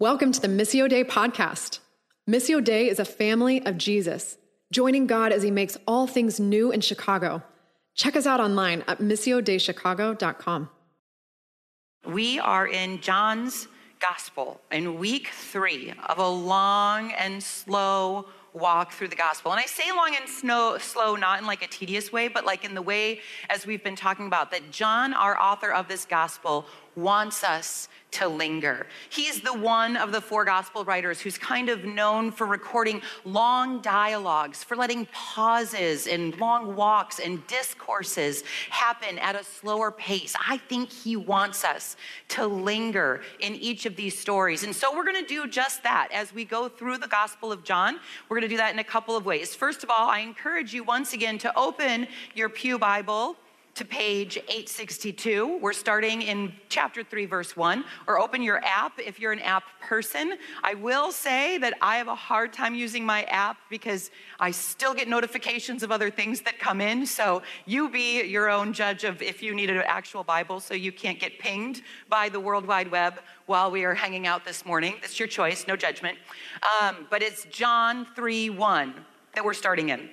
Welcome to the Missio Dei podcast. Missio Dei is a family of Jesus, joining God as he makes all things new in Chicago. Check us out online at missiodeichicago.com. We are in John's Gospel in week three of a long and slow walk through the gospel. And I say long and snow, slow, not in like a tedious way, but like in the way, as we've been talking about, that John, our author of this gospel, wants us to linger. He's the one of the four gospel writers who's kind of known for recording long dialogues, for letting pauses and long walks and discourses happen at a slower pace. I think he wants us to linger in each of these stories. And so we're going to do just that as we go through the Gospel of John. We're going to do that in a couple of ways. First of all, I encourage you once again to open your Pew Bible to page 862. We're starting in chapter 3, verse 1, or open your app if you're an app person. I will say that I have a hard time using my app because I still get notifications of other things that come in. So you be your own judge of if you need an actual Bible so you can't get pinged by the World Wide Web while we are hanging out this morning. It's your choice, no judgment. Um, but it's John 3 1 that we're starting in.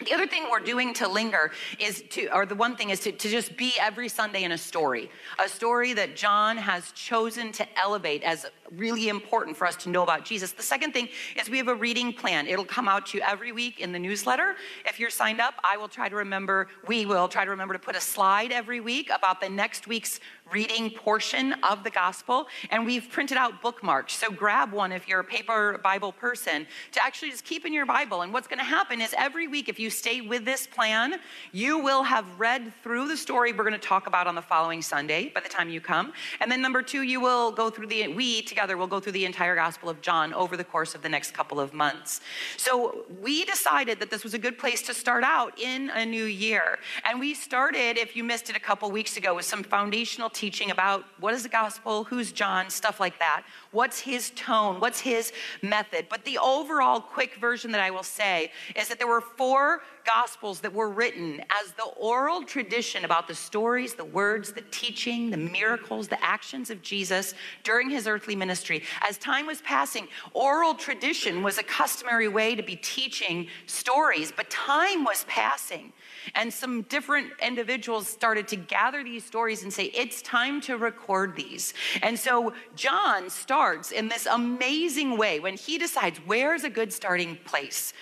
The other thing we're doing to linger is to, or the one thing is to, to just be every Sunday in a story, a story that John has chosen to elevate as really important for us to know about Jesus. The second thing is we have a reading plan. It'll come out to you every week in the newsletter. If you're signed up, I will try to remember, we will try to remember to put a slide every week about the next week's reading portion of the gospel. And we've printed out bookmarks. So grab one if you're a paper Bible person to actually just keep in your Bible. And what's going to happen is every week, if you stay with this plan, you will have read through the story we're going to talk about on the following Sunday by the time you come. And then number two, you will go through the, we together will go through the entire Gospel of John over the course of the next couple of months. So we decided that this was a good place to start out in a new year. And we started, if you missed it a couple weeks ago, with some foundational teaching about what is the gospel, who's John, stuff like that. What's his tone? What's his method? But the overall quick version that I will say is that there were four gospels that were written as the oral tradition about the stories, the words, the teaching, the miracles, the actions of Jesus during his earthly ministry. As time was passing, oral tradition was a customary way to be teaching stories, but time was passing. And some different individuals started to gather these stories and say, it's time to record these. And so John starts in this amazing way when he decides where's a good starting place.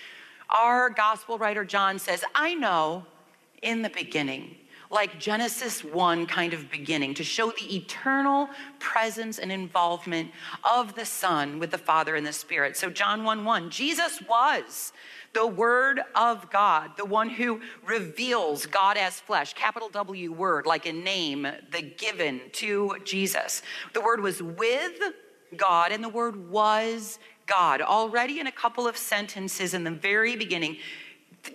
Our gospel writer John says, I know in the beginning like Genesis 1 kind of beginning to show the eternal presence and involvement of the Son with the Father and the Spirit. So, John 1 1, Jesus was the Word of God, the one who reveals God as flesh, capital W word, like a name, the given to Jesus. The Word was with God, and the Word was God. Already in a couple of sentences in the very beginning,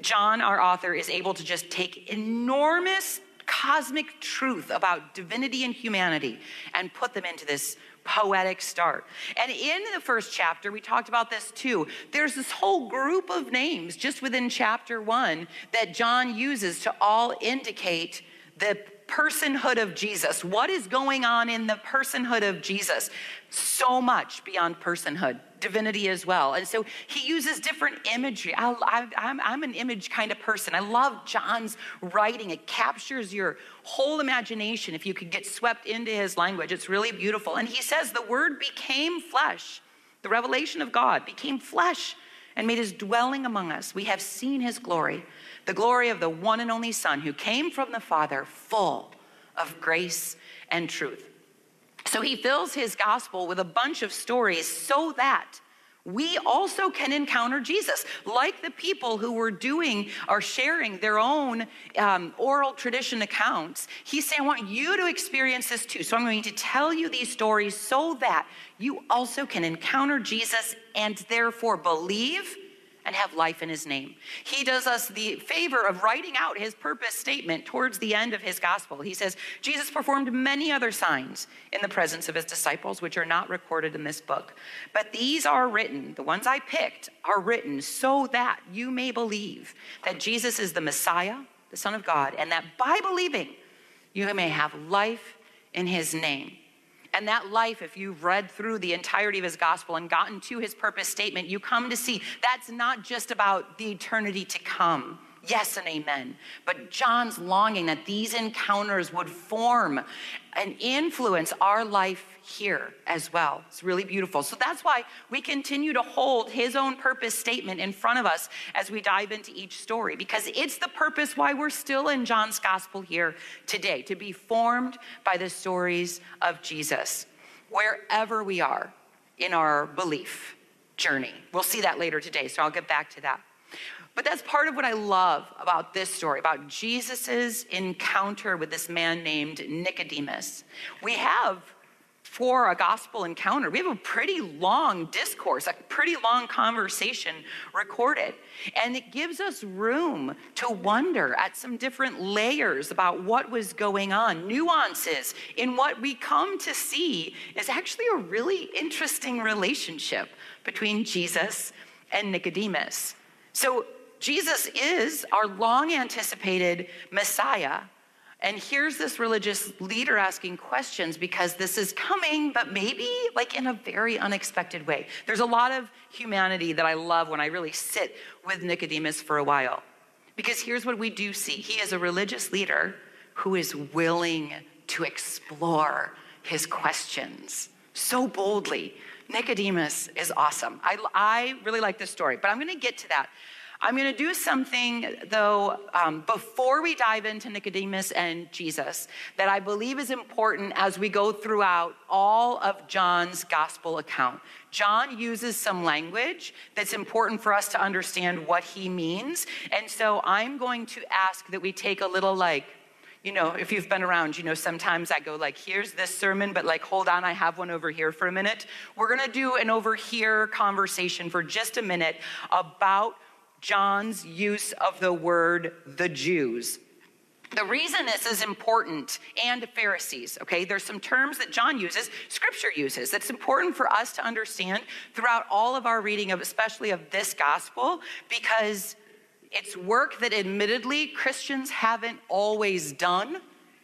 John, our author, is able to just take enormous cosmic truth about divinity and humanity and put them into this poetic start. And in the first chapter, we talked about this too. There's this whole group of names just within chapter one that John uses to all indicate the personhood of Jesus. What is going on in the personhood of Jesus? So much beyond personhood, divinity as well. And so he uses different imagery. I, am an image kind of person. I love John's writing, it captures your whole imagination if you could get swept into his language. It's really beautiful. And he says, The word became flesh. The revelation of God became flesh and made his dwelling among us. We have seen his glory the glory of the one and only Son who came from the Father, full of grace and truth. So he fills his gospel with a bunch of stories so that we also can encounter Jesus, like the people who were doing or sharing their own um, oral tradition accounts. He's saying, I want you to experience this too. So I'm going to tell you these stories so that you also can encounter Jesus and therefore believe and have life in his name. He does us the favor of writing out his purpose statement towards the end of his gospel. He says, Jesus performed many other signs in the presence of his disciples, which are not recorded in this book. But these are written, the ones I picked are written so that you may believe that Jesus is the Messiah, the Son of God, and that by believing, you may have life in his name. And that life, if you've read through the entirety of his gospel and gotten to his purpose statement, you come to see that's not just about the eternity to come. Yes and amen. But John's longing that these encounters would form and influence our life here as well. It's really beautiful. So that's why we continue to hold his own purpose statement in front of us as we dive into each story, because it's the purpose why we're still in John's gospel here today, to be formed by the stories of Jesus, wherever we are in our belief journey. We'll see that later today, so I'll get back to that. But that's part of what I love about this story, about Jesus's encounter with this man named Nicodemus. We have for a gospel encounter. We have a pretty long discourse, a pretty long conversation recorded. And it gives us room to wonder at some different layers about what was going on, nuances in what we come to see is actually a really interesting relationship between Jesus and Nicodemus. So Jesus is our long anticipated Messiah. And here's this religious leader asking questions because this is coming, but maybe like in a very unexpected way. There's a lot of humanity that I love when I really sit with Nicodemus for a while. Because here's what we do see he is a religious leader who is willing to explore his questions so boldly. Nicodemus is awesome. I, I really like this story, but I'm going to get to that. I'm going to do something, though, um, before we dive into Nicodemus and Jesus, that I believe is important as we go throughout all of John's gospel account. John uses some language that's important for us to understand what he means. And so I'm going to ask that we take a little like, you know, if you've been around, you know, sometimes I go like, here's this sermon, but like, hold on, I have one over here for a minute. We're gonna do an over here conversation for just a minute about John's use of the word the Jews. The reason this is important and Pharisees, okay, there's some terms that John uses, scripture uses, that's important for us to understand throughout all of our reading of, especially of this gospel, because it's work that admittedly Christians haven't always done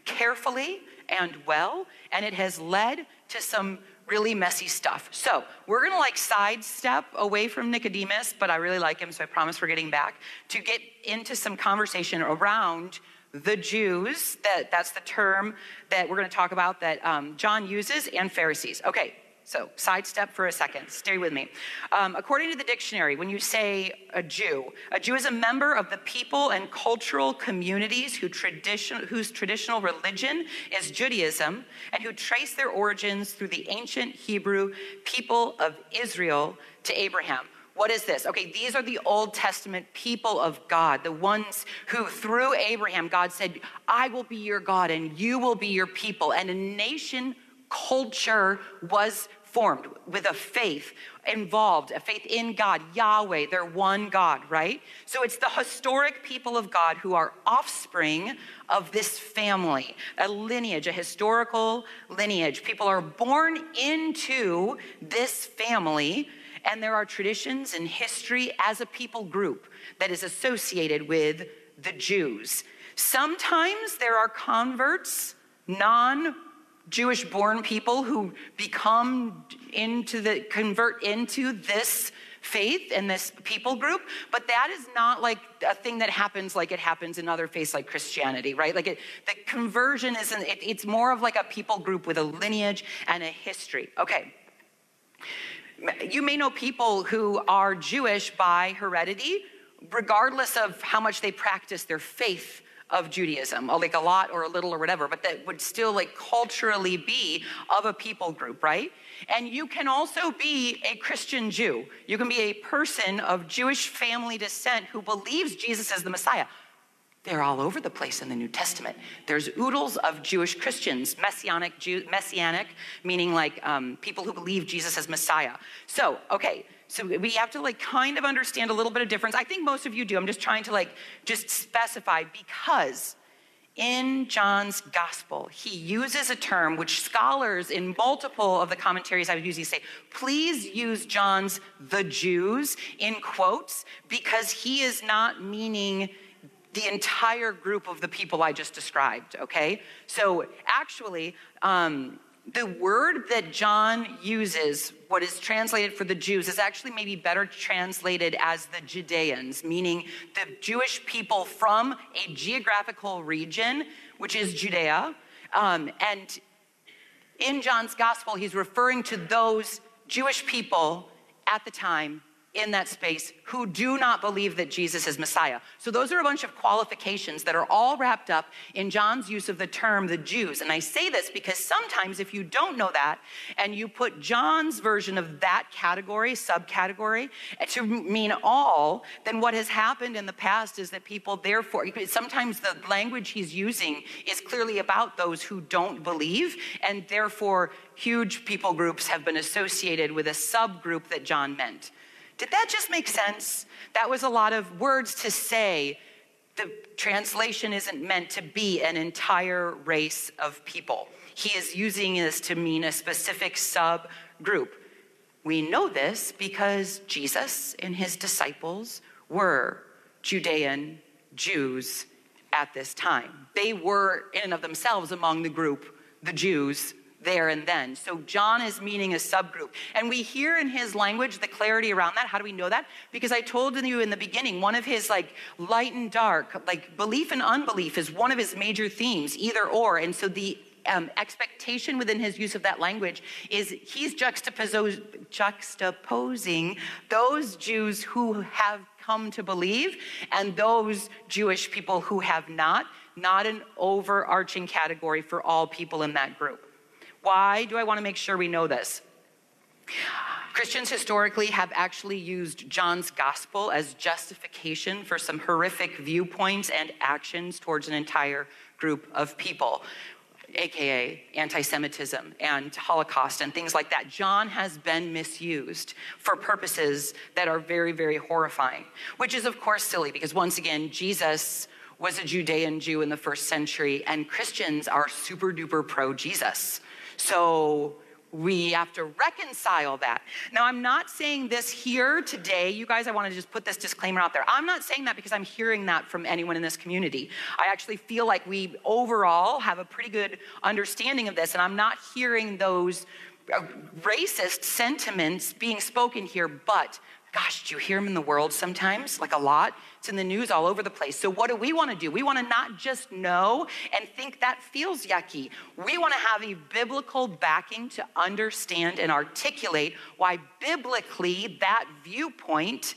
carefully and well, and it has led to some really messy stuff. So we're gonna like sidestep away from Nicodemus, but I really like him, so I promise we're getting back to get into some conversation around the Jews. That that's the term that we're gonna talk about that um, John uses, and Pharisees. Okay, so, sidestep for a second. Stay with me. Um, according to the dictionary, when you say a Jew, a Jew is a member of the people and cultural communities who tradition, whose traditional religion is Judaism and who trace their origins through the ancient Hebrew people of Israel to Abraham. What is this? Okay, these are the Old Testament people of God, the ones who, through Abraham, God said, I will be your God and you will be your people. And a nation culture was formed with a faith involved, a faith in God, Yahweh, their one God, right? So it's the historic people of God who are offspring of this family, a lineage, a historical lineage. People are born into this family, and there are traditions and history as a people group that is associated with the Jews. Sometimes there are converts, non Jewish born people who become into the, convert into this faith and this people group, but that is not like a thing that happens like it happens in other faiths like Christianity, right? Like it, the conversion isn't, it, it's more of like a people group with a lineage and a history. Okay. You may know people who are Jewish by heredity, regardless of how much they practice their faith of Judaism, like a lot or a little or whatever, but that would still like culturally be of a people group, right? And you can also be a Christian Jew. You can be a person of Jewish family descent who believes Jesus is the Messiah. They're all over the place in the New Testament. There's oodles of Jewish Christians, messianic, Jew, messianic, meaning like um, people who believe Jesus as Messiah. So, okay, so we have to like kind of understand a little bit of difference. I think most of you do. I'm just trying to like just specify because in John's gospel, he uses a term which scholars in multiple of the commentaries I would usually say, please use John's the Jews in quotes because he is not meaning the entire group of the people I just described, okay? So actually, um, the word that John uses, what is translated for the Jews, is actually maybe better translated as the Judeans, meaning the Jewish people from a geographical region, which is Judea. Um, and in John's gospel, he's referring to those Jewish people at the time in that space who do not believe that Jesus is Messiah. So, those are a bunch of qualifications that are all wrapped up in John's use of the term the Jews. And I say this because sometimes, if you don't know that and you put John's version of that category, subcategory, to mean all, then what has happened in the past is that people, therefore, sometimes the language he's using is clearly about those who don't believe, and therefore, huge people groups have been associated with a subgroup that John meant. Did that just make sense? That was a lot of words to say. The translation isn't meant to be an entire race of people. He is using this to mean a specific subgroup. We know this because Jesus and his disciples were Judean Jews at this time. They were, in and of themselves, among the group, the Jews there and then. So John is meaning a subgroup. And we hear in his language the clarity around that. How do we know that? Because I told you in the beginning, one of his like light and dark, like belief and unbelief is one of his major themes, either or. And so the um, expectation within his use of that language is he's juxtaposing those Jews who have come to believe and those Jewish people who have not, not an overarching category for all people in that group. Why do I want to make sure we know this? Christians historically have actually used John's gospel as justification for some horrific viewpoints and actions towards an entire group of people, aka anti Semitism and Holocaust and things like that. John has been misused for purposes that are very, very horrifying, which is, of course, silly because once again, Jesus was a Judean Jew in the first century, and Christians are super duper pro Jesus. So we have to reconcile that. Now, I'm not saying this here today. You guys, I want to just put this disclaimer out there. I'm not saying that because I'm hearing that from anyone in this community. I actually feel like we overall have a pretty good understanding of this, and I'm not hearing those uh, racist sentiments being spoken here, but gosh, do you hear them in the world sometimes? Like a lot? It's in the news all over the place. So, what do we want to do? We want to not just know and think that feels yucky. We want to have a biblical backing to understand and articulate why biblically that viewpoint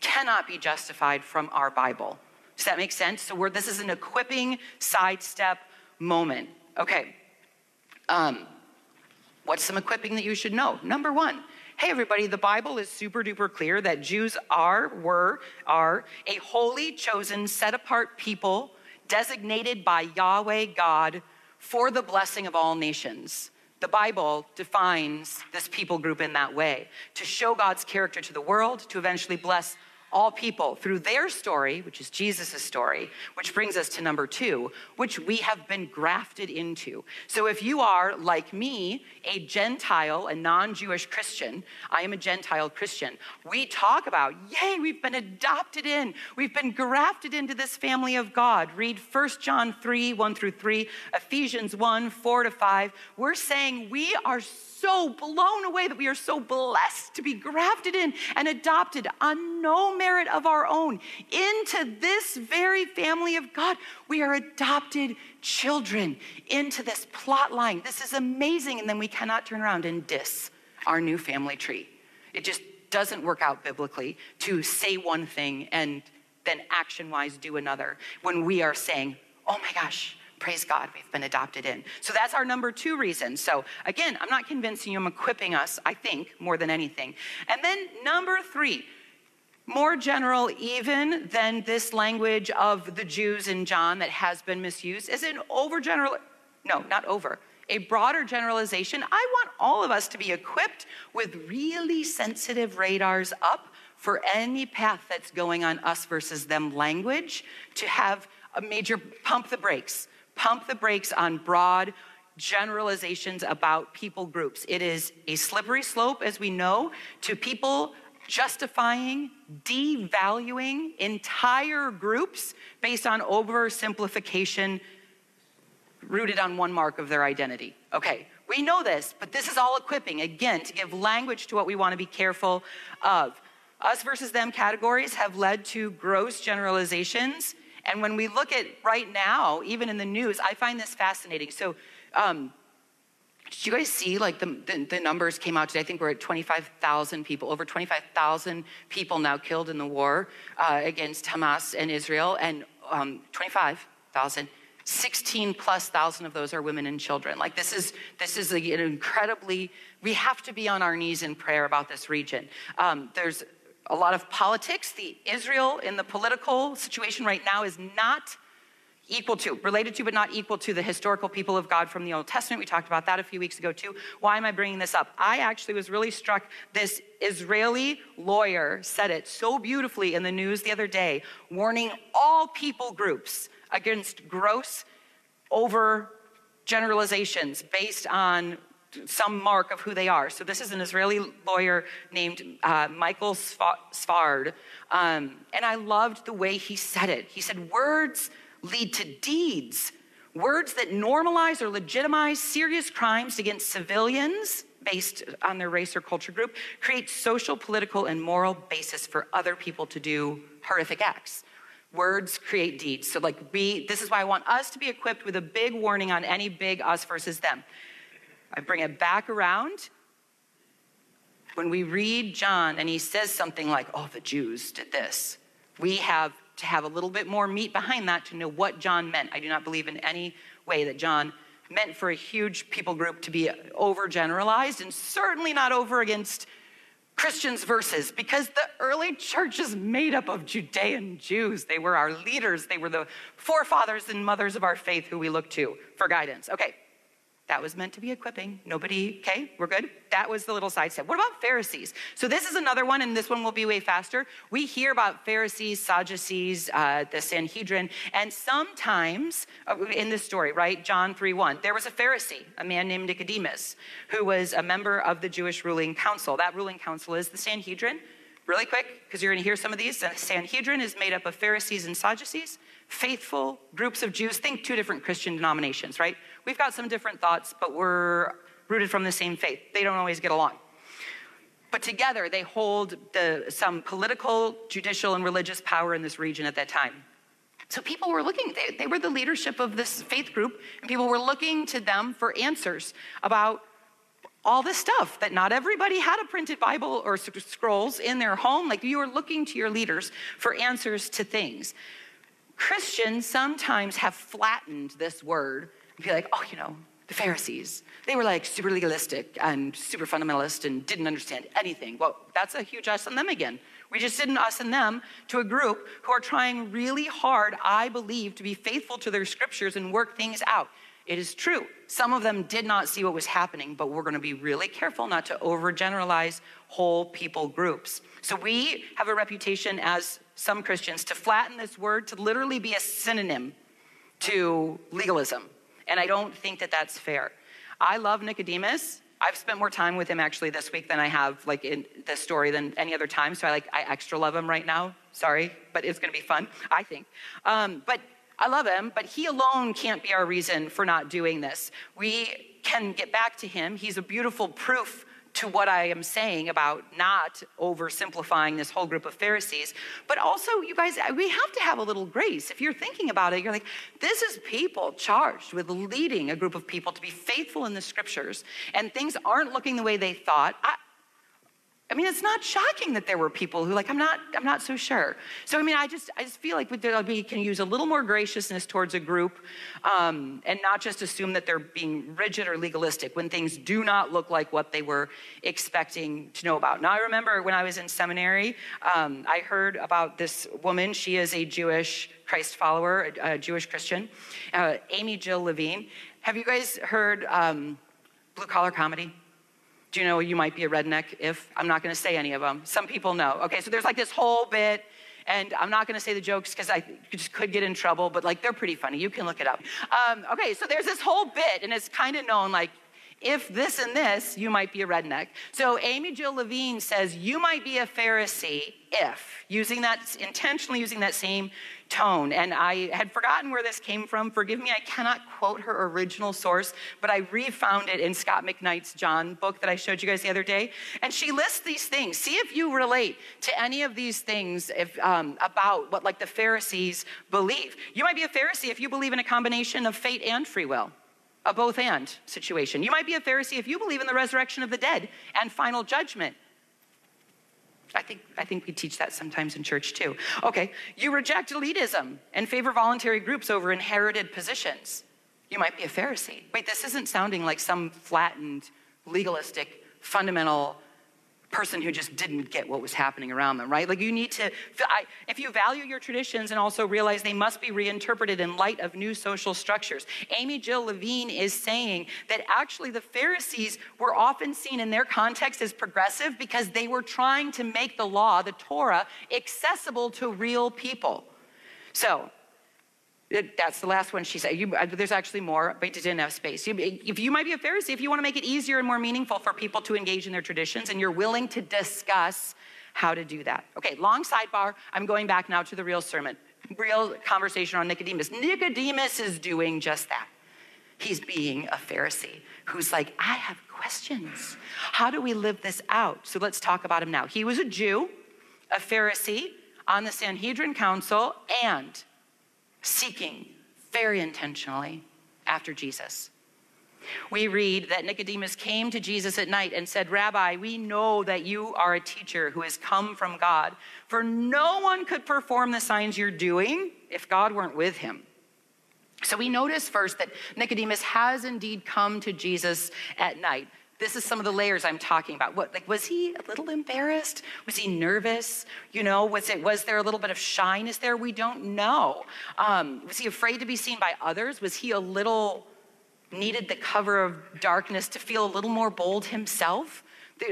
cannot be justified from our Bible. Does that make sense? So, this is an equipping sidestep moment. Okay. Um, what's some equipping that you should know? Number one, hey, everybody, the Bible is super duper clear that Jews are, were, are a holy, chosen, set apart people designated by Yahweh God for the blessing of all nations. The Bible defines this people group in that way to show God's character to the world, to eventually bless all people through their story, which is Jesus' story, which brings us to number two, which we have been grafted into. So if you are, like me, a Gentile, a non Jewish Christian, I am a Gentile Christian, we talk about, yay, we've been adopted in, we've been grafted into this family of God. Read 1 John 3 1 through 3, Ephesians 1 4 to 5. We're saying we are so blown away that we are so blessed to be grafted in and adopted no merit of our own into this very family of God. We are adopted children into this plot line. This is amazing. And then we cannot turn around and diss our new family tree. It just doesn't work out biblically to say one thing and then action wise do another when we are saying, oh my gosh, Praise God, we've been adopted in. So that's our number two reason. So again, I'm not convincing you, I'm equipping us, I think, more than anything. And then number three, more general even than this language of the Jews in John that has been misused, is an overgeneral, no, not over, a broader generalization. I want all of us to be equipped with really sensitive radars up for any path that's going on us versus them language to have a major pump the brakes pump the brakes on broad generalizations about people groups. It is a slippery slope, as we know, to people justifying, devaluing entire groups based on oversimplification rooted on one mark of their identity. Okay, We know this, but this is all equipping, again, to give language to what we want to be careful of. Us versus them categories have led to gross generalizations. And when we look at right now, even in the news, I find this fascinating. So, um, did you guys see like the, the, the, numbers came out today? I think we're at 25,000 people, over 25,000 people now killed in the war uh, against Hamas and Israel, and um, 25,000. 16 plus thousand of those are women and children. Like this is this is an incredibly. We have to be on our knees in prayer about this region. Um, there's a lot of politics. The Israel in the political situation right now is not equal to, related to, but not equal to the historical people of God from the Old Testament. We talked about that a few weeks ago too. Why am I bringing this up? I actually was really struck. This Israeli lawyer said it so beautifully in the news the other day, warning all people groups against gross over generalizations based on some mark of who they are. So this is an Israeli lawyer named uh, Michael Sfard. Um, and I loved the way he said it. He said, words lead to deeds. Words that normalize or legitimize serious crimes against civilians based on their race or culture group create social, political, and moral basis for other people to do horrific acts. Words create deeds. So, like, we, this is why I want us to be equipped with a big warning on any big us versus them. I bring it back around. When we read John and he says something like, oh, the Jews did this, we have to have a little bit more meat behind that to know what John meant. I do not believe in any way that John meant for a huge people group to be overgeneralized and certainly not over against Christians versus because the early church is made up of Judean Jews. They were our leaders, they were the forefathers and mothers of our faith who we look to for guidance. Okay, that was meant to be equipping. Nobody, okay, we're good? That was the little side step. What about Pharisees? So, this is another one, and this one will be way faster. We hear about Pharisees, Sadducees, uh, the Sanhedrin, and sometimes uh, in this story, right, John 3 1, there was a Pharisee, a man named Nicodemus, who was a member of the Jewish ruling council. That ruling council is the Sanhedrin. Really quick, because you're going to hear some of these. The Sanhedrin is made up of Pharisees and Sadducees, faithful groups of Jews. Think two different Christian denominations, right? We've got some different thoughts, but we're rooted from the same faith. They don't always get along. But together, they hold the, some political, judicial, and religious power in this region at that time. So people were looking, they, they were the leadership of this faith group, and people were looking to them for answers about all this stuff that not everybody had a printed Bible or scrolls in their home. Like you were looking to your leaders for answers to things. Christians sometimes have flattened this word be like, oh, you know, the Pharisees, they were like super legalistic and super fundamentalist and didn't understand anything. Well, that's a huge us and them again. We just didn't us and them to a group who are trying really hard, I believe, to be faithful to their scriptures and work things out. It is true. Some of them did not see what was happening, but we're going to be really careful not to overgeneralize whole people groups. So we have a reputation as some Christians to flatten this word to literally be a synonym to legalism. And I don't think that that's fair. I love Nicodemus. I've spent more time with him actually this week than I have like in this story than any other time. So I like I extra love him right now. Sorry, but it's going to be fun. I think. Um, but I love him. But he alone can't be our reason for not doing this. We can get back to him. He's a beautiful proof to what I am saying about not oversimplifying this whole group of Pharisees. But also, you guys, we have to have a little grace. If you're thinking about it, you're like, this is people charged with leading a group of people to be faithful in the scriptures, and things aren't looking the way they thought. I, I mean, it's not shocking that there were people who like, I'm not, I'm not so sure. So, I mean, I just, I just feel like we can use a little more graciousness towards a group um, and not just assume that they're being rigid or legalistic when things do not look like what they were expecting to know about. Now, I remember when I was in seminary, um, I heard about this woman. She is a Jewish Christ follower, a, a Jewish Christian, uh, Amy Jill Levine. Have you guys heard um, Blue Collar Comedy? Do you know you might be a redneck if I'm not going to say any of them? Some people know. Okay, so there's like this whole bit, and I'm not going to say the jokes because I just could get in trouble, but like they're pretty funny. You can look it up. Um, okay, so there's this whole bit, and it's kind of known like if this and this, you might be a redneck. So Amy Jill Levine says you might be a Pharisee if, using that, intentionally using that same tone. And I had forgotten where this came from. Forgive me, I cannot quote her original source, but I refound it in Scot McKnight's John book that I showed you guys the other day. And she lists these things. See if you relate to any of these things if, um, about what like the Pharisees believe. You might be a Pharisee if you believe in a combination of fate and free will a both and situation. You might be a Pharisee if you believe in the resurrection of the dead and final judgment. I think, I think we teach that sometimes in church too. Okay, you reject elitism and favor voluntary groups over inherited positions. You might be a Pharisee. Wait, this isn't sounding like some flattened, legalistic, fundamental person who just didn't get what was happening around them, right? Like you need to, if you value your traditions and also realize they must be reinterpreted in light of new social structures. Amy Jill Levine is saying that actually the Pharisees were often seen in their context as progressive because they were trying to make the law, the Torah, accessible to real people. So, that's the last one she said. You, uh, there's actually more, but it didn't have space. You, if you might be a Pharisee, if you want to make it easier and more meaningful for people to engage in their traditions, and you're willing to discuss how to do that. Okay, long sidebar. I'm going back now to the real sermon, real conversation on Nicodemus. Nicodemus is doing just that. He's being a Pharisee who's like, I have questions. How do we live this out? So let's talk about him now. He was a Jew, a Pharisee on the Sanhedrin Council, and seeking very intentionally after Jesus. We read that Nicodemus came to Jesus at night and said, Rabbi, we know that you are a teacher who has come from God, for no one could perform the signs you're doing if God weren't with him. So we notice first that Nicodemus has indeed come to Jesus at night. This is some of the layers I'm talking about. What, like, was he a little embarrassed? Was he nervous? You know, was it was there a little bit of shyness there? We don't know. Um, was he afraid to be seen by others? Was he a little needed the cover of darkness to feel a little more bold himself?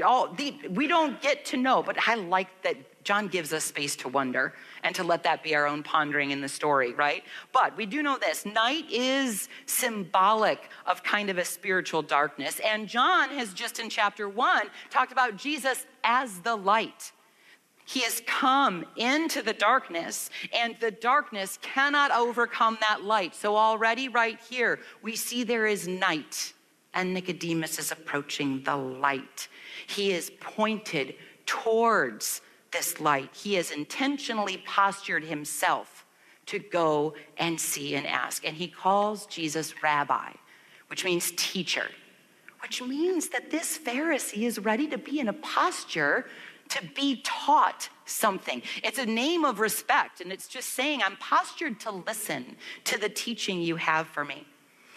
All, we don't get to know, but I like that John gives us space to wonder and to let that be our own pondering in the story, right? But we do know this night is symbolic of kind of a spiritual darkness. And John has just in chapter one talked about Jesus as the light. He has come into the darkness, and the darkness cannot overcome that light. So, already right here, we see there is night, and Nicodemus is approaching the light. He is pointed towards this light. He has intentionally postured himself to go and see and ask. And he calls Jesus rabbi, which means teacher, which means that this Pharisee is ready to be in a posture to be taught something. It's a name of respect, and it's just saying, I'm postured to listen to the teaching you have for me.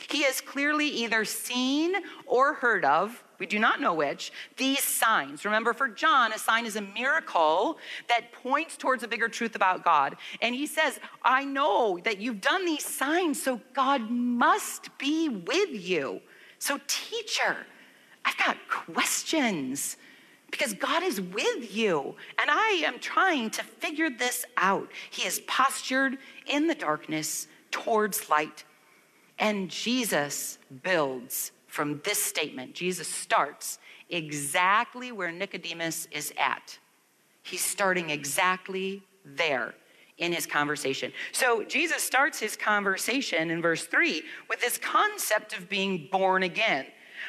He has clearly either seen or heard of we do not know which, these signs. Remember, for John, a sign is a miracle that points towards a bigger truth about God. And he says, I know that you've done these signs, so God must be with you. So, teacher, I've got questions because God is with you. And I am trying to figure this out. He is postured in the darkness towards light. And Jesus builds from this statement, Jesus starts exactly where Nicodemus is at. He's starting exactly there in his conversation. So Jesus starts his conversation in verse 3 with this concept of being born again.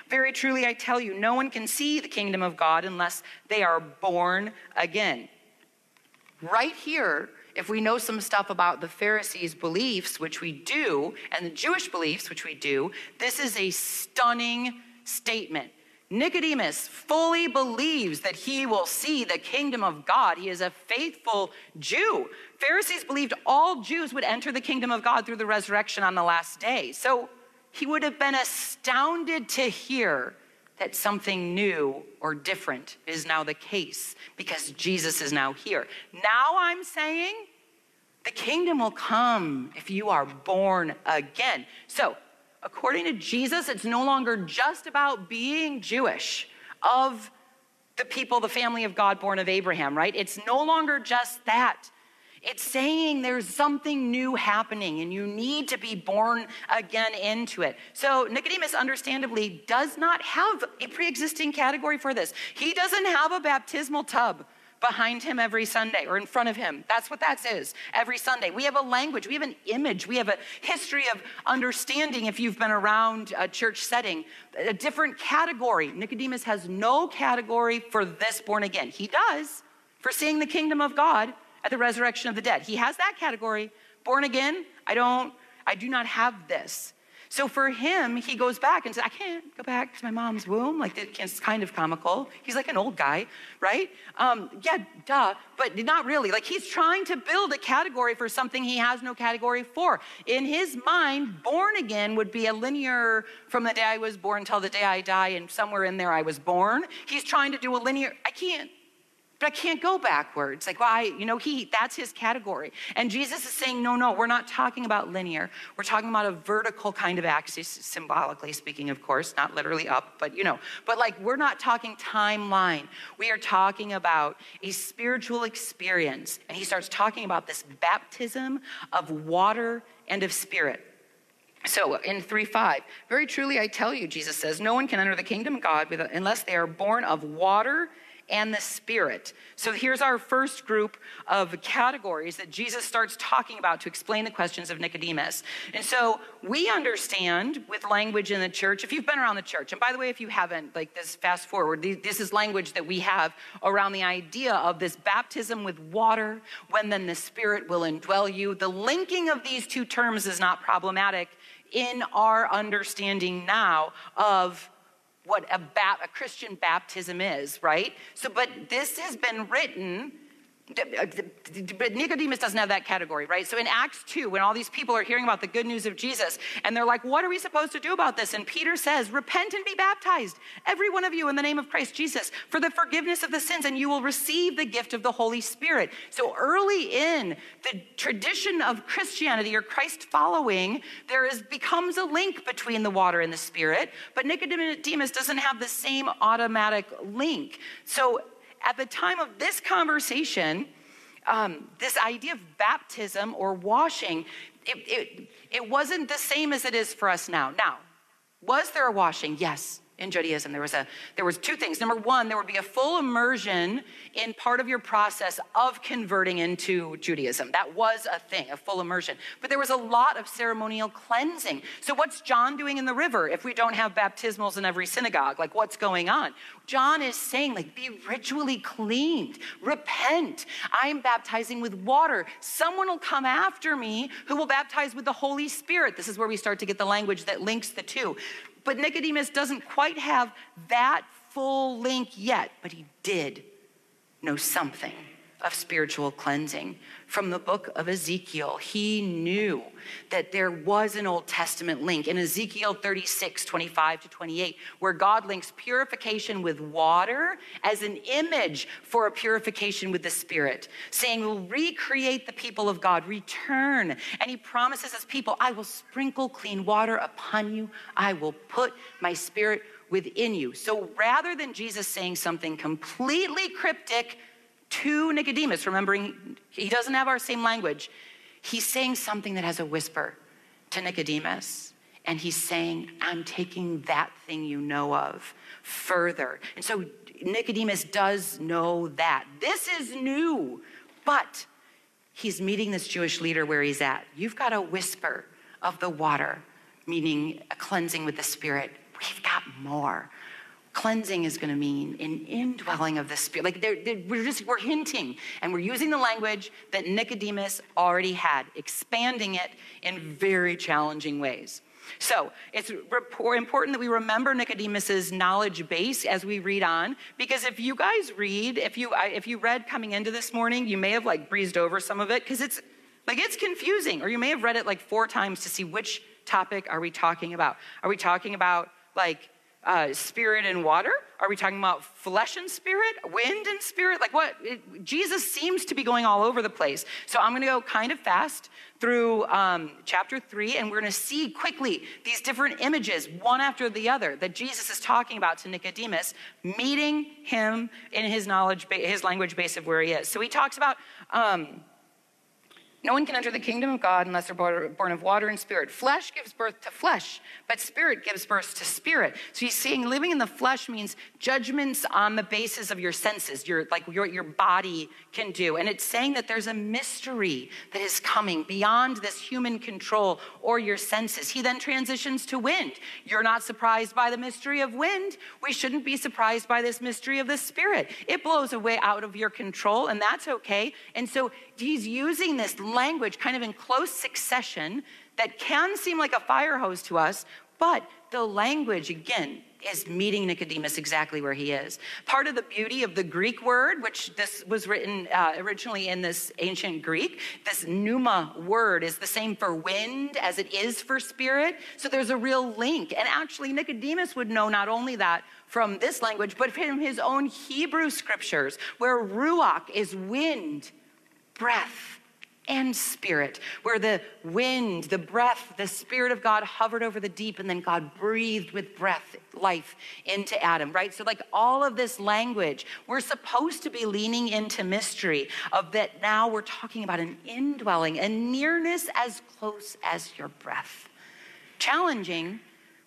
Very truly, I tell you, no one can see the kingdom of God unless they are born again. Right here, if we know some stuff about the Pharisees' beliefs, which we do, and the Jewish beliefs, which we do, this is a stunning statement. Nicodemus fully believes that he will see the kingdom of God. He is a faithful Jew. Pharisees believed all Jews would enter the kingdom of God through the resurrection on the last day. So he would have been astounded to hear that something new or different is now the case because Jesus is now here. Now I'm saying the kingdom will come if you are born again. So, according to Jesus, it's no longer just about being Jewish, of the people, the family of God born of Abraham, right? It's no longer just that. It's saying there's something new happening and you need to be born again into it. So Nicodemus, understandably, does not have a pre existing category for this. He doesn't have a baptismal tub behind him every Sunday or in front of him. That's what that says every Sunday. We have a language, we have an image, we have a history of understanding if you've been around a church setting, a different category. Nicodemus has no category for this born again. He does for seeing the kingdom of God at the resurrection of the dead. He has that category. Born again, I don't, I do not have this. So for him, he goes back and says, I can't go back to my mom's womb. Like, it's kind of comical. He's like an old guy, right? Um, yeah, duh, but not really. Like, he's trying to build a category for something he has no category for. In his mind, born again would be a linear from the day I was born until the day I die, and somewhere in there I was born. He's trying to do a linear, I can't but I can't go backwards. Like, why? Well, you know, he, that's his category. And Jesus is saying, no, no, we're not talking about linear. We're talking about a vertical kind of axis, symbolically speaking, of course, not literally up, but you know, but like, we're not talking timeline. We are talking about a spiritual experience. And he starts talking about this baptism of water and of spirit. So in 3 5, very truly I tell you, Jesus says, no one can enter the kingdom of God unless they are born of water and the Spirit. So here's our first group of categories that Jesus starts talking about to explain the questions of Nicodemus. And so we understand with language in the church, if you've been around the church, and by the way, if you haven't, like this fast forward, this is language that we have around the idea of this baptism with water, when then the Spirit will indwell you. The linking of these two terms is not problematic in our understanding now of what a, ba- a Christian baptism is, right? So, but this has been written Nicodemus doesn't have that category, right? So in Acts 2, when all these people are hearing about the good news of Jesus, and they're like, what are we supposed to do about this? And Peter says, repent and be baptized, every one of you, in the name of Christ Jesus, for the forgiveness of the sins, and you will receive the gift of the Holy Spirit. So early in the tradition of Christianity or Christ following, there is becomes a link between the water and the Spirit, but Nicodemus doesn't have the same automatic link. So at the time of this conversation, um, this idea of baptism or washing, it, it, it wasn't the same as it is for us now. Now, was there a washing? Yes in Judaism. There was a there was two things. Number one, there would be a full immersion in part of your process of converting into Judaism. That was a thing, a full immersion. But there was a lot of ceremonial cleansing. So what's John doing in the river if we don't have baptismals in every synagogue? Like what's going on? John is saying like be ritually cleaned. Repent. I am baptizing with water. Someone will come after me who will baptize with the Holy Spirit. This is where we start to get the language that links the two. But Nicodemus doesn't quite have that full link yet, but he did know something of spiritual cleansing. From the book of Ezekiel, he knew that there was an Old Testament link in Ezekiel 36, 25 to 28, where God links purification with water as an image for a purification with the Spirit, saying, We'll recreate the people of God, return. And he promises his people, I will sprinkle clean water upon you, I will put my Spirit within you. So rather than Jesus saying something completely cryptic, to Nicodemus, remembering he doesn't have our same language, he's saying something that has a whisper to Nicodemus. And he's saying, I'm taking that thing you know of further. And so Nicodemus does know that. This is new, but he's meeting this Jewish leader where he's at. You've got a whisper of the water, meaning a cleansing with the Spirit. We've got more cleansing is going to mean an indwelling of the spirit like they're, they're, we're just we're hinting and we're using the language that nicodemus already had expanding it in very challenging ways so it's important that we remember Nicodemus's knowledge base as we read on, because if you guys read, if you if you read coming into this morning, you may have like breezed over some of it because it's like it's confusing, or you may have read it like four times to see which topic are we talking about. Are we talking about like uh, spirit and water? Are we talking about flesh and spirit, wind and spirit? Like what? It, Jesus seems to be going all over the place. So I'm going to go kind of fast through um, chapter three, and we're going to see quickly these different images, one after the other, that Jesus is talking about to Nicodemus, meeting him in his knowledge, his language base of where he is. So he talks about. Um, No one can enter the kingdom of God unless they're born of water and spirit. Flesh gives birth to flesh, but spirit gives birth to spirit. So he's saying living in the flesh means judgments on the basis of your senses, your like your, your body can do. And it's saying that there's a mystery that is coming beyond this human control or your senses. He then transitions to wind. You're not surprised by the mystery of wind. We shouldn't be surprised by this mystery of the spirit. It blows away out of your control, and that's okay. And so he's using this language kind of in close succession that can seem like a fire hose to us, but the language, again, is meeting Nicodemus exactly where he is. Part of the beauty of the Greek word, which this was written uh, originally in this ancient Greek, this pneuma word is the same for wind as it is for spirit. So there's a real link. And actually, Nicodemus would know not only that from this language, but from his own Hebrew scriptures, where ruach is wind breath and spirit, where the wind, the breath, the Spirit of God hovered over the deep, and then God breathed with breath, life into Adam, right? So, like all of this language, we're supposed to be leaning into mystery of that now we're talking about an indwelling, a nearness as close as your breath. Challenging,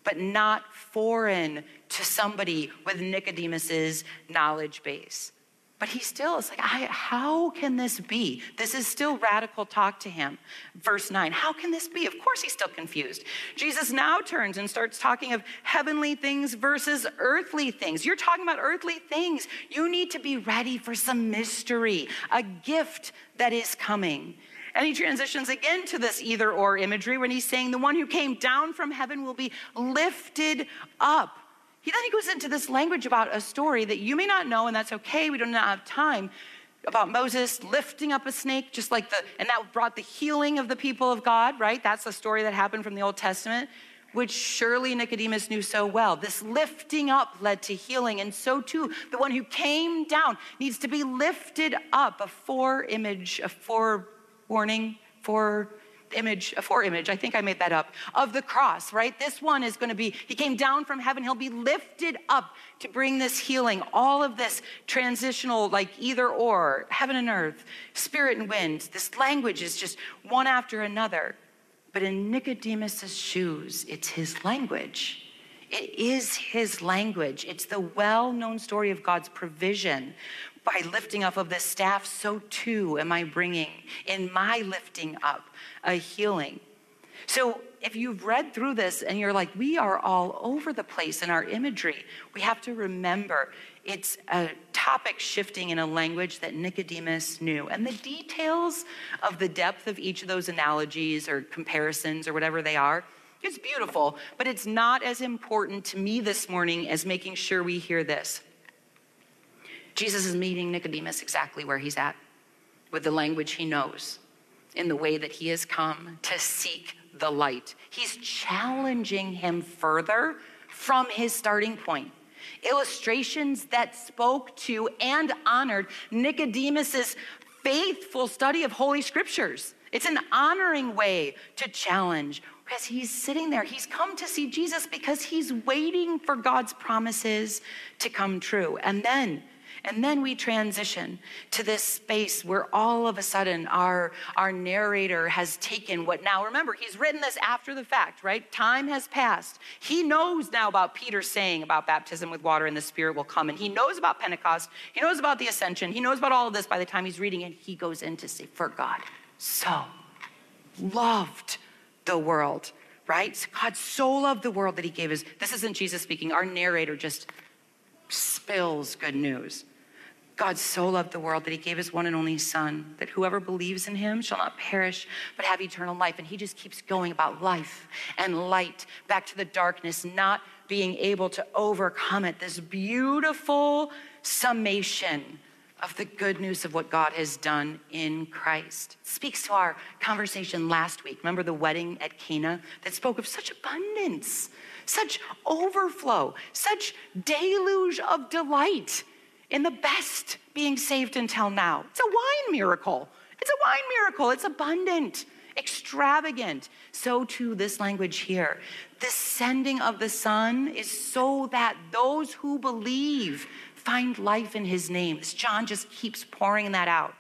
but not foreign to somebody with Nicodemus's knowledge base. But he still is like, how can this be? This is still radical talk to him. Verse 9, how can this be? Of course, he's still confused. Jesus now turns and starts talking of heavenly things versus earthly things. You're talking about earthly things. You need to be ready for some mystery, a gift that is coming. And he transitions again to this either or imagery when he's saying, The one who came down from heaven will be lifted up. He then he goes into this language about a story that you may not know, and that's okay. We don't have time about Moses lifting up a snake, just like the, and that brought the healing of the people of God, right? That's a story that happened from the Old Testament, which surely Nicodemus knew so well. This lifting up led to healing, and so too, the one who came down needs to be lifted up, a fore image, a fore warning, for image, a four image, I think I made that up, of the cross, right? This one is going to be, he came down from heaven, he'll be lifted up to bring this healing, all of this transitional, like either or, heaven and earth, spirit and wind. This language is just one after another. But in Nicodemus's shoes, it's his language. It is his language. It's the well known story of God's provision by lifting up of the staff, so too am I bringing in my lifting up a healing. So if you've read through this and you're like, we are all over the place in our imagery, we have to remember it's a topic shifting in a language that Nicodemus knew. And the details of the depth of each of those analogies or comparisons or whatever they are, it's beautiful, but it's not as important to me this morning as making sure we hear this. Jesus is meeting Nicodemus exactly where he's at, with the language he knows, in the way that he has come to seek the light. He's challenging him further from his starting point. Illustrations that spoke to and honored Nicodemus's faithful study of Holy Scriptures. It's an honoring way to challenge because he's sitting there. He's come to see Jesus because he's waiting for God's promises to come true. And then and then we transition to this space where all of a sudden our, our narrator has taken what now, remember, he's written this after the fact, right? Time has passed. He knows now about Peter saying about baptism with water and the Spirit will come. And he knows about Pentecost. He knows about the ascension. He knows about all of this by the time he's reading it. He goes in to say, For God so loved the world, right? God so loved the world that he gave his. This isn't Jesus speaking. Our narrator just spills good news. God so loved the world that he gave his one and only Son, that whoever believes in him shall not perish, but have eternal life. And he just keeps going about life and light back to the darkness, not being able to overcome it. This beautiful summation of the good news of what God has done in Christ. It speaks to our conversation last week. Remember the wedding at Cana that spoke of such abundance, such overflow, such deluge of delight in the best being saved until now. It's a wine miracle. It's a wine miracle. It's abundant, extravagant. So, too, this language here. The sending of the Son is so that those who believe find life in his name. John just keeps pouring that out.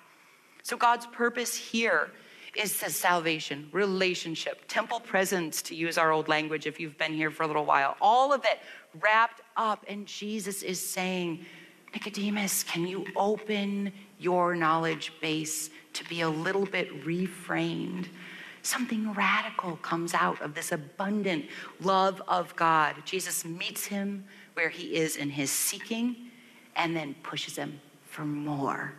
So, God's purpose here is the salvation, relationship, temple presence, to use our old language if you've been here for a little while. All of it wrapped up. And Jesus is saying, Nicodemus, can you open your knowledge base to be a little bit reframed? Something radical comes out of this abundant love of God. Jesus meets him where he is in his seeking and then pushes him for more.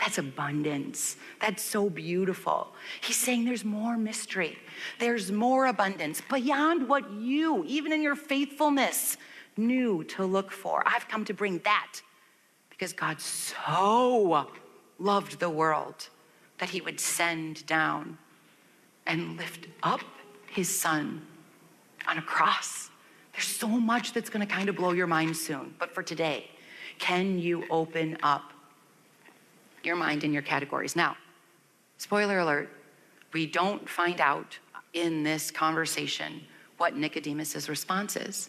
That's abundance. That's so beautiful. He's saying there's more mystery, there's more abundance beyond what you, even in your faithfulness, knew to look for. I've come to bring that because God so loved the world that he would send down and lift up his son on a cross. There's so much that's going to kind of blow your mind soon. But for today, can you open up your mind and your categories? Now, spoiler alert, we don't find out in this conversation what Nicodemus's response is.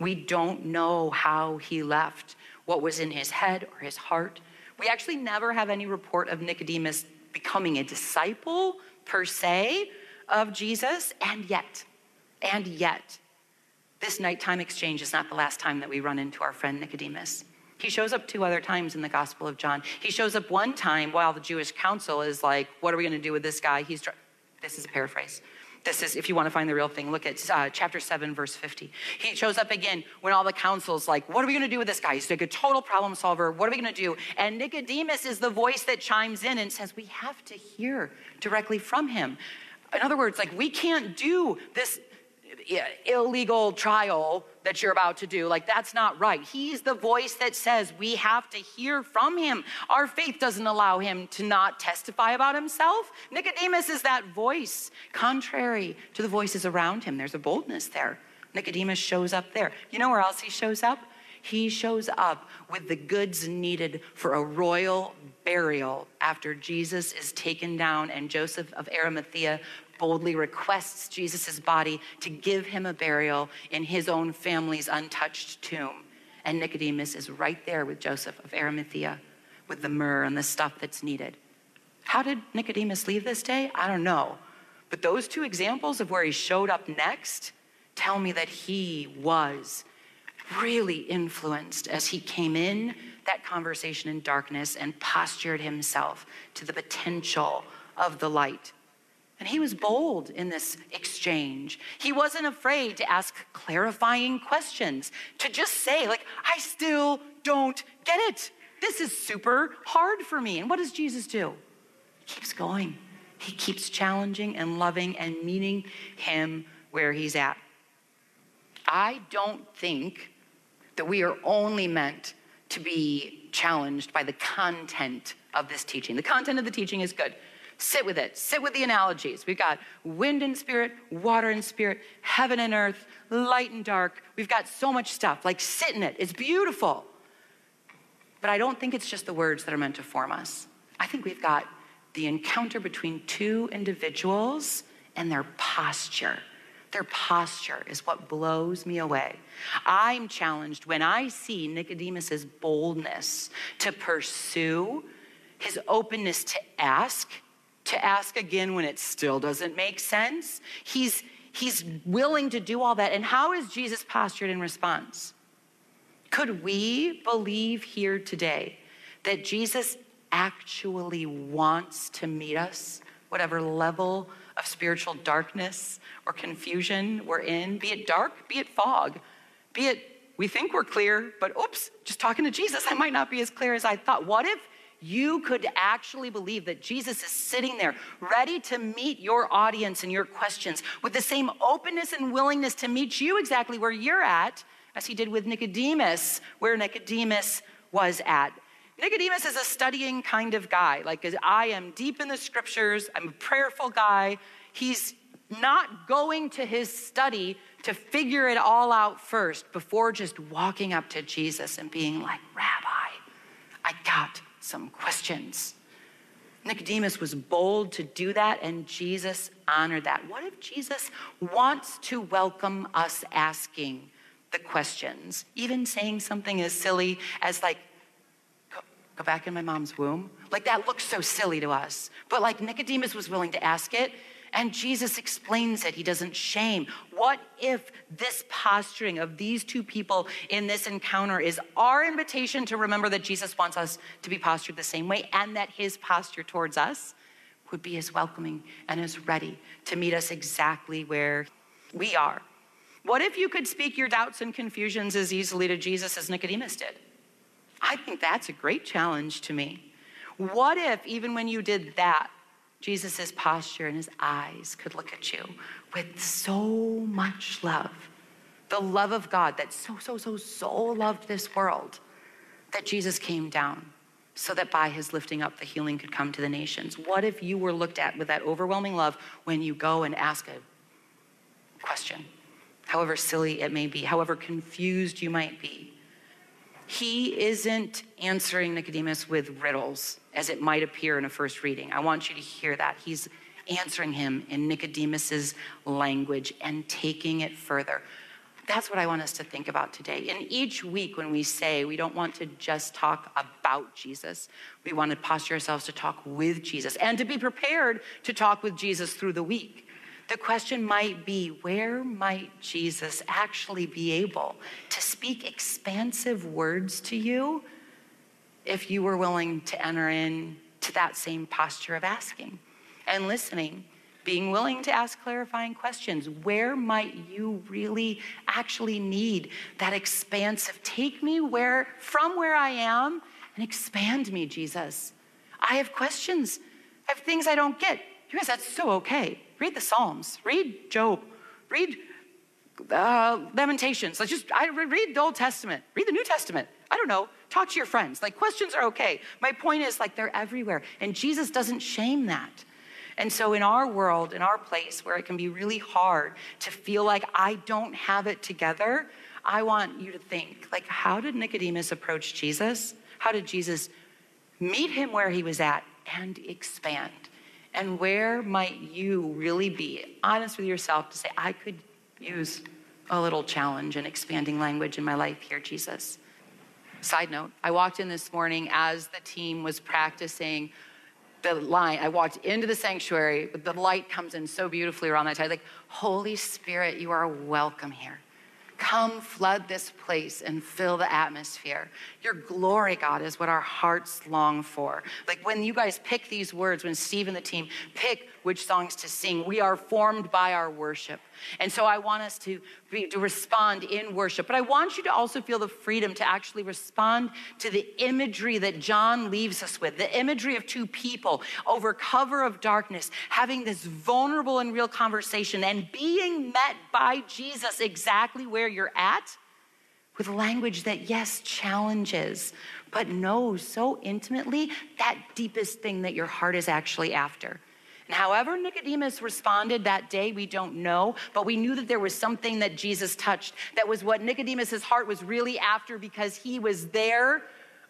We don't know how he left what was in his head or his heart. We actually never have any report of Nicodemus becoming a disciple per se of Jesus, and yet, and yet, this nighttime exchange is not the last time that we run into our friend Nicodemus. He shows up two other times in the Gospel of John. He shows up one time while the Jewish council is like, What are we going to do with this guy? He's, this is a paraphrase. This is, if you want to find the real thing, look at uh, chapter 7, verse 50. He shows up again when all the council's like, What are we going to do with this guy? He's like a total problem solver. What are we going to do? And Nicodemus is the voice that chimes in and says, We have to hear directly from him. In other words, like, we can't do this illegal trial that you're about to do. Like, that's not right. He's the voice that says we have to hear from him. Our faith doesn't allow him to not testify about himself. Nicodemus is that voice, contrary to the voices around him. There's a boldness there. Nicodemus shows up there. You know where else he shows up? He shows up with the goods needed for a royal burial after Jesus is taken down and Joseph of Arimathea boldly requests Jesus' body to give him a burial in his own family's untouched tomb. And Nicodemus is right there with Joseph of Arimathea with the myrrh and the stuff that's needed. How did Nicodemus leave this day? I don't know. But those two examples of where he showed up next tell me that he was really influenced as he came in that conversation in darkness and postured himself to the potential of the light. And he was bold in this exchange. He wasn't afraid to ask clarifying questions, to just say, like, I still don't get it. This is super hard for me. And what does Jesus do? He keeps going. He keeps challenging and loving and meeting him where he's at. I don't think that we are only meant to be challenged by the content of this teaching. The content of the teaching is good. Sit with it. Sit with the analogies. We've got wind and spirit, water and spirit, heaven and earth, light and dark. We've got so much stuff. Like, sit in it. It's beautiful. But I don't think it's just the words that are meant to form us. I think we've got the encounter between two individuals and their posture. Their posture is what blows me away. I'm challenged when I see Nicodemus's boldness to pursue, his openness to ask, to ask again when it still doesn't make sense. He's, he's willing to do all that. And how is Jesus postured in response? Could we believe here today that Jesus actually wants to meet us, whatever level of spiritual darkness or confusion we're in, be it dark, be it fog, be it we think we're clear, but oops, just talking to Jesus, I might not be as clear as I thought. What if you could actually believe that Jesus is sitting there ready to meet your audience and your questions with the same openness and willingness to meet you exactly where you're at as he did with Nicodemus, where Nicodemus was at. Nicodemus is a studying kind of guy. Like, I am deep in the scriptures, I'm a prayerful guy. He's not going to his study to figure it all out first before just walking up to Jesus and being like, Rabbi, I got some questions. Nicodemus was bold to do that, and Jesus honored that. What if Jesus wants to welcome us asking the questions, even saying something as silly as, like, go back in my mom's womb? Like that looks so silly to us. But like Nicodemus was willing to ask it, and Jesus explains it. He doesn't shame. What if this posturing of these two people in this encounter is our invitation to remember that Jesus wants us to be postured the same way and that his posture towards us would be as welcoming and as ready to meet us exactly where we are? What if you could speak your doubts and confusions as easily to Jesus as Nicodemus did? I think that's a great challenge to me. What if, even when you did that, Jesus' posture and his eyes could look at you with so much love? The love of God that so, so, so, so loved this world that Jesus came down so that by his lifting up, the healing could come to the nations. What if you were looked at with that overwhelming love when you go and ask a question, however silly it may be, however confused you might be? He isn't answering Nicodemus with riddles as it might appear in a first reading. I want you to hear that. He's answering him in Nicodemus's language and taking it further. That's what I want us to think about today. And each week, when we say we don't want to just talk about Jesus, we want to posture ourselves to talk with Jesus and to be prepared to talk with Jesus through the week. The question might be where might Jesus actually be able to speak expansive words to you if you were willing to enter in to that same posture of asking and listening? being willing to ask clarifying questions. Where might you really actually need that expansive? Take me where from where I am and expand me, Jesus. I have questions. I have things I don't get. You guys, that's so okay. Read the Psalms, read Job, read uh, Lamentations. Let's just I read the Old Testament, read the New Testament. I don't know. Talk to your friends. Like questions are okay. My point is like they're everywhere, and Jesus doesn't shame that. And so, in our world, in our place where it can be really hard to feel like I don't have it together, I want you to think like, how did Nicodemus approach Jesus? How did Jesus meet him where he was at and expand? And where might you really be honest with yourself to say, I could use a little challenge in expanding language in my life here, Jesus? Side note, I walked in this morning as the team was practicing the line. I walked into the sanctuary, the light comes in so beautifully around that time. Like, Holy Spirit, you are welcome here. Come flood this place and fill the atmosphere. Your glory, God, is what our hearts long for. Like when you guys pick these words, when Steve and the team pick which songs to sing. We are formed by our worship. And so I want us to, be, to respond in worship. But I want you to also feel the freedom to actually respond to the imagery that John leaves us with the imagery of two people over cover of darkness, having this vulnerable and real conversation and being met by Jesus exactly where you're at with language that, yes, challenges, but knows so intimately that deepest thing that your heart is actually after. And however Nicodemus responded that day, we don't know, but we knew that there was something that Jesus touched. That was what Nicodemus's heart was really after because he was there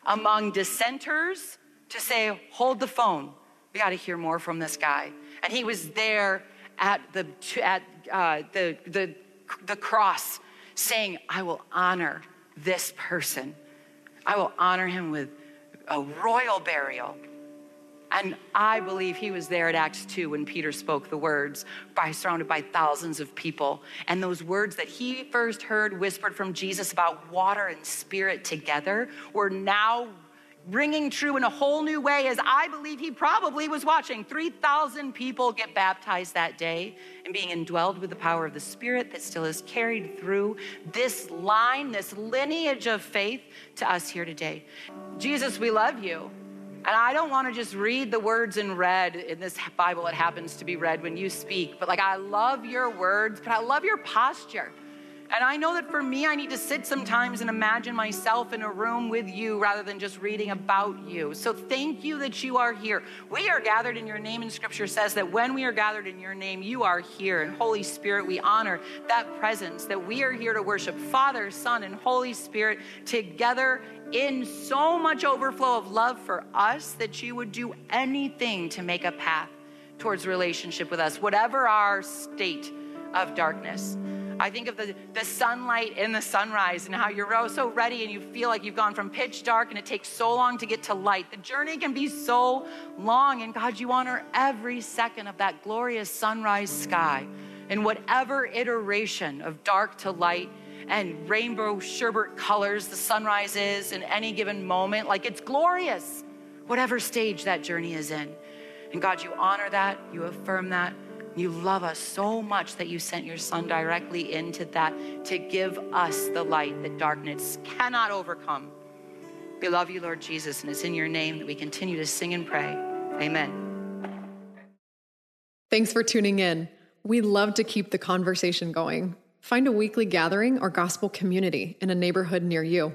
among dissenters to say, hold the phone. We got to hear more from this guy. And he was there at the, at, uh, the, the, the cross saying, I will honor this person. I will honor him with a royal burial. And I believe he was there at Acts 2 when Peter spoke the words, by surrounded by thousands of people. And those words that he first heard whispered from Jesus about water and spirit together were now ringing true in a whole new way as I believe he probably was watching 3,000 people get baptized that day and being indwelled with the power of the Spirit that still is carried through this line, this lineage of faith to us here today. Jesus, we love you. And I don't want to just read the words in red in this Bible. It happens to be red when you speak. But like, I love your words, but I love your posture. And I know that for me, I need to sit sometimes and imagine myself in a room with you rather than just reading about you. So thank you that you are here. We are gathered in your name, and scripture says that when we are gathered in your name, you are here. And Holy Spirit, we honor that presence, that we are here to worship Father, Son, and Holy Spirit together in so much overflow of love for us that you would do anything to make a path towards relationship with us, whatever our state of darkness. I think of the, the sunlight in the sunrise and how you're so ready and you feel like you've gone from pitch dark and it takes so long to get to light. The journey can be so long, and God, you honor every second of that glorious sunrise sky in whatever iteration of dark to light and rainbow sherbet colors the sunrise is in any given moment. Like it's glorious, whatever stage that journey is in. And God, you honor that, you affirm that. You love us so much that you sent your son directly into that to give us the light that darkness cannot overcome. We love you, Lord Jesus, and it's in your name that we continue to sing and pray. Amen. Thanks for tuning in. We love to keep the conversation going. Find a weekly gathering or gospel community in a neighborhood near you.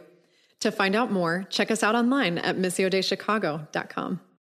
To find out more, check us out online at missiodeichicago.com.